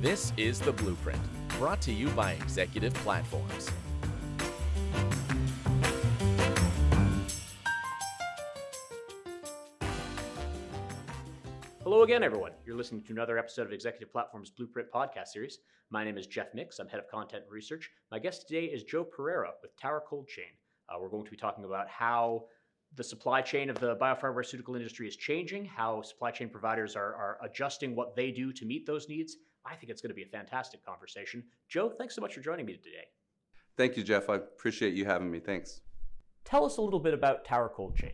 This is The Blueprint, brought to you by Executive Platforms. Hello again, everyone. You're listening to another episode of Executive Platform's Blueprint podcast series. My name is Jeff Mix. I'm head of content and research. My guest today is Joe Perreira with Tower Cold Chain. Uh, we're going to be talking about how the supply chain of the biopharmaceutical industry is changing, how supply chain providers are, are adjusting what they do to meet those needs. I think it's going to be a fantastic conversation. Joe, thanks so much for joining me today. Thank you, Jeff. I appreciate you having me. Thanks. Tell us a little bit about Tower Cold Chain.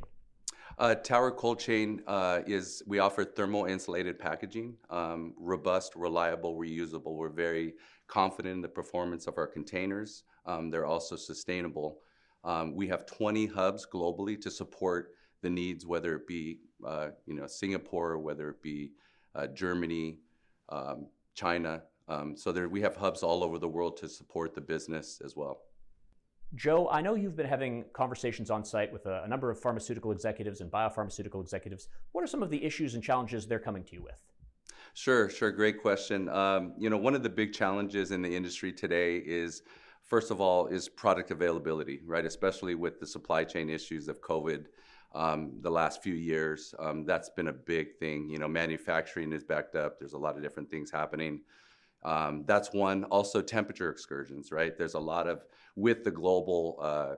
Uh, Tower Cold Chain uh, is we offer thermal insulated packaging, um, robust, reliable, reusable. We're very confident in the performance of our containers. Um, they're also sustainable. Um, we have 20 hubs globally to support the needs, whether it be uh, you know Singapore, whether it be uh, Germany, um, China. Um, so there, we have hubs all over the world to support the business as well. Joe, I know you've been having conversations on site with a, a, number of pharmaceutical executives and biopharmaceutical executives. What are some of the issues and challenges they're coming to you with? Sure, sure. Great question. Um, you know, one of the big challenges in the industry today is, first of all, is product availability, right? Especially with the supply chain issues of COVID. Um, the last few years, um, that's been a big thing. You know, manufacturing is backed up. There's a lot of different things happening. Um, that's one. Also, temperature excursions, right? There's a lot of, with the global uh,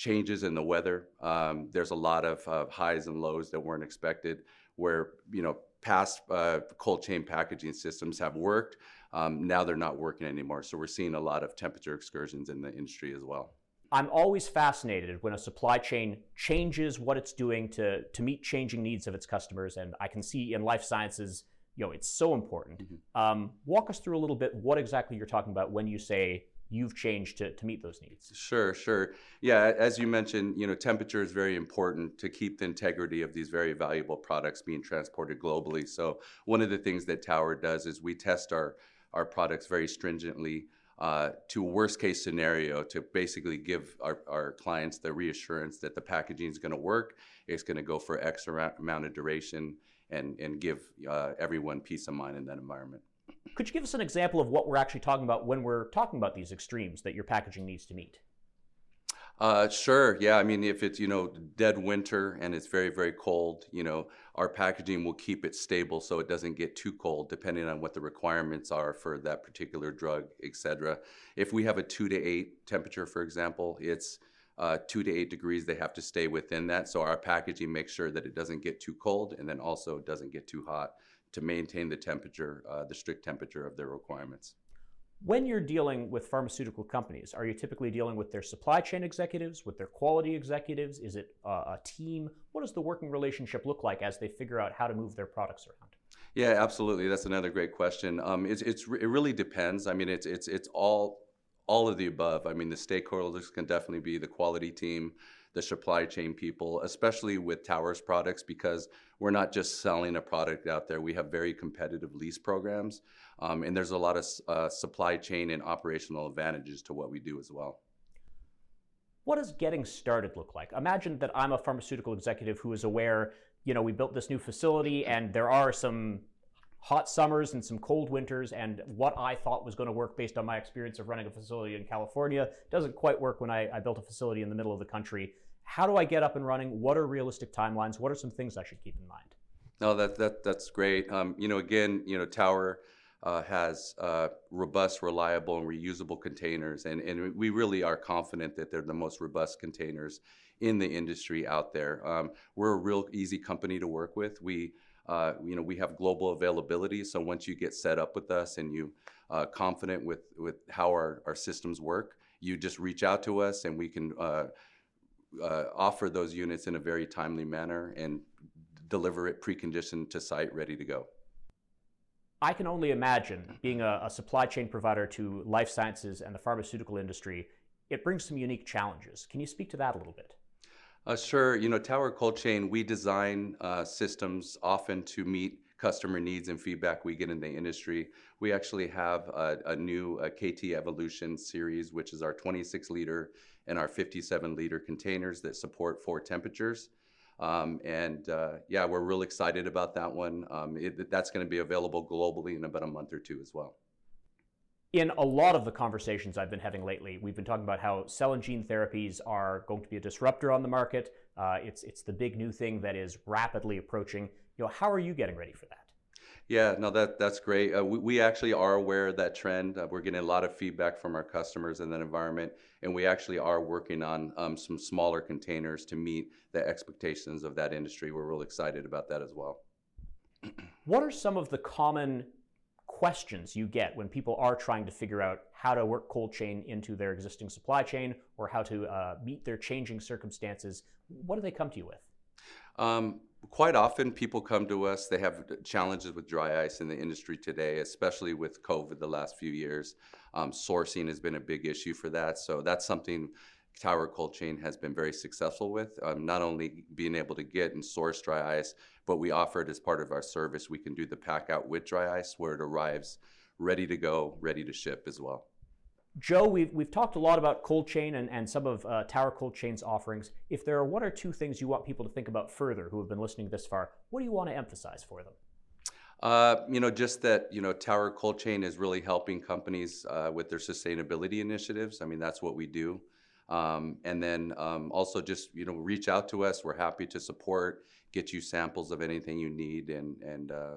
changes in the weather, um, there's a lot of uh, highs and lows that weren't expected where, you know, past uh, cold chain packaging systems have worked. Um, now they're not working anymore. So we're seeing a lot of temperature excursions in the industry as well. I'm always fascinated when a supply chain changes what it's doing to, to meet changing needs of its customers. And I can see in life sciences, you know, it's so important. Mm-hmm. Um, walk us through a little bit what exactly you're talking about when you say you've changed to, to meet those needs. Sure, sure. Yeah, as you mentioned, you know, temperature is very important to keep the integrity of these very valuable products being transported globally. So one of the things that Tower does is we test our our products very stringently uh, to a worst case scenario to basically give our, our clients the reassurance that the packaging is going to work, it's going to go for X amount of duration, and, and give uh, everyone peace of mind in that environment. Could you give us an example of what we're actually talking about when we're talking about these extremes that your packaging needs to meet? Uh, sure. Yeah. I mean, if it's you know dead winter and it's very very cold, you know our packaging will keep it stable so it doesn't get too cold, depending on what the requirements are for that particular drug, etc. If we have a two to eight temperature, for example, it's uh, two to eight degrees. They have to stay within that. So our packaging makes sure that it doesn't get too cold and then also doesn't get too hot to maintain the temperature, uh, the strict temperature of their requirements. When you're dealing with pharmaceutical companies, are you typically dealing with their supply chain executives, with their quality executives? Is it uh, a team? What does the working relationship look like as they figure out how to move their products around? Yeah, absolutely. That's another great question. Um, it's, it's, it really depends. I mean, it's, it's, it's all, all of the above. I mean, the stakeholders can definitely be the quality team, the supply chain people, especially with Towers products, because we're not just selling a product out there. We have very competitive lease programs, um, and there's a lot of uh, supply chain and operational advantages to what we do as well. What does getting started look like? Imagine that I'm a pharmaceutical executive who is aware, you know, we built this new facility and there are some hot summers and some cold winters, and what I thought was going to work based on my experience of running a facility in California doesn't quite work when I, I, built a facility in the middle of the country. How do I get up and running? What are realistic timelines? What are some things I should keep in mind? No, that, that that's great. Um, you know, again, you know, Tower uh, has uh, robust, reliable, and reusable containers, and, and we really are confident that they're the most robust containers in the industry out there. Um, we're a real easy company to work with. We uh, you know, we have global availability. So once you get set up with us and you uh, confident with with how our, our systems work, you just reach out to us and we can uh, uh offer those units in a very timely manner and deliver it preconditioned to site, ready to go. I can only imagine being a, a supply chain provider to life sciences and the pharmaceutical industry. It brings some unique challenges. Can you speak to that a little bit? Uh, sure. You know, Tower Cold Chain, we design uh, systems often to meet customer needs and feedback we get in the industry. We actually have a, a new a KT Evolution series, which is our 26 liter and our 57 liter containers that support four temperatures. Um, and uh, yeah, we're real excited about that one. Um, it, that's going to be available globally in about a month or two as well. In a lot of the conversations I've been having lately, we've been talking about how cell and gene therapies are going to be a disruptor on the market. Uh, it's it's the big new thing that is rapidly approaching. You know, how are you getting ready for that? Yeah, no, that that's great. Uh, we, we actually are aware of that trend. Uh, we're getting a lot of feedback from our customers in that environment, and we actually are working on um, some smaller containers to meet the expectations of that industry. We're real excited about that as well. what are some of the common questions you get when people are trying to figure out how to work cold chain into their existing supply chain or how to uh, meet their changing circumstances? What do they come to you with? Um, quite often, people come to us. They have challenges with dry ice in the industry today, especially with COVID the last few years. Um, sourcing has been a big issue for that. So that's something Tower Cold Chain has been very successful with. Um, not only being able to get and source dry ice, but we offer it as part of our service. We can do the pack out with dry ice where it arrives ready to go, ready to ship as well. Joe, we've, we've talked a lot about cold chain and, and some of uh, Tower Cold Chain's offerings. If there are one or two things you want people to think about further who have been listening this far, what do you want to emphasize for them? Uh, you know, just that you know, Tower Cold Chain is really helping companies uh, with their sustainability initiatives. I mean, that's what we do. Um, and then um, also just you know, reach out to us. We're happy to support, get you samples of anything you need, and and uh,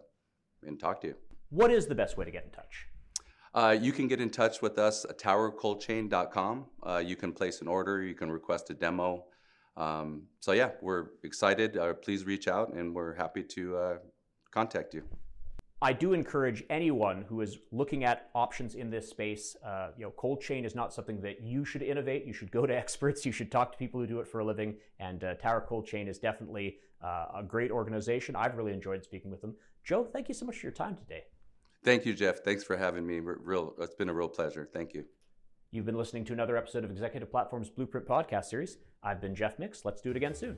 and talk to you. What is the best way to get in touch? Uh, you can get in touch with us at towercoldchain.com. Uh, you can place an order, you can request a demo. Um, so, yeah, we're excited. Uh, please reach out and we're happy to uh, contact you. I do encourage anyone who is looking at options in this space. Uh, you know, cold chain is not something that you should innovate. You should go to experts. You should talk to people who do it for a living. And uh, Tower Cold Chain is definitely a great organization. I've really enjoyed speaking with them. Joe, thank you so much for your time today. Thank you, Jeff. Thanks for having me. Real, it's been a real pleasure. Thank you. You've been listening to another episode of Executive Platform's Blueprint podcast series. I've been Jeff Mix. Let's do it again soon.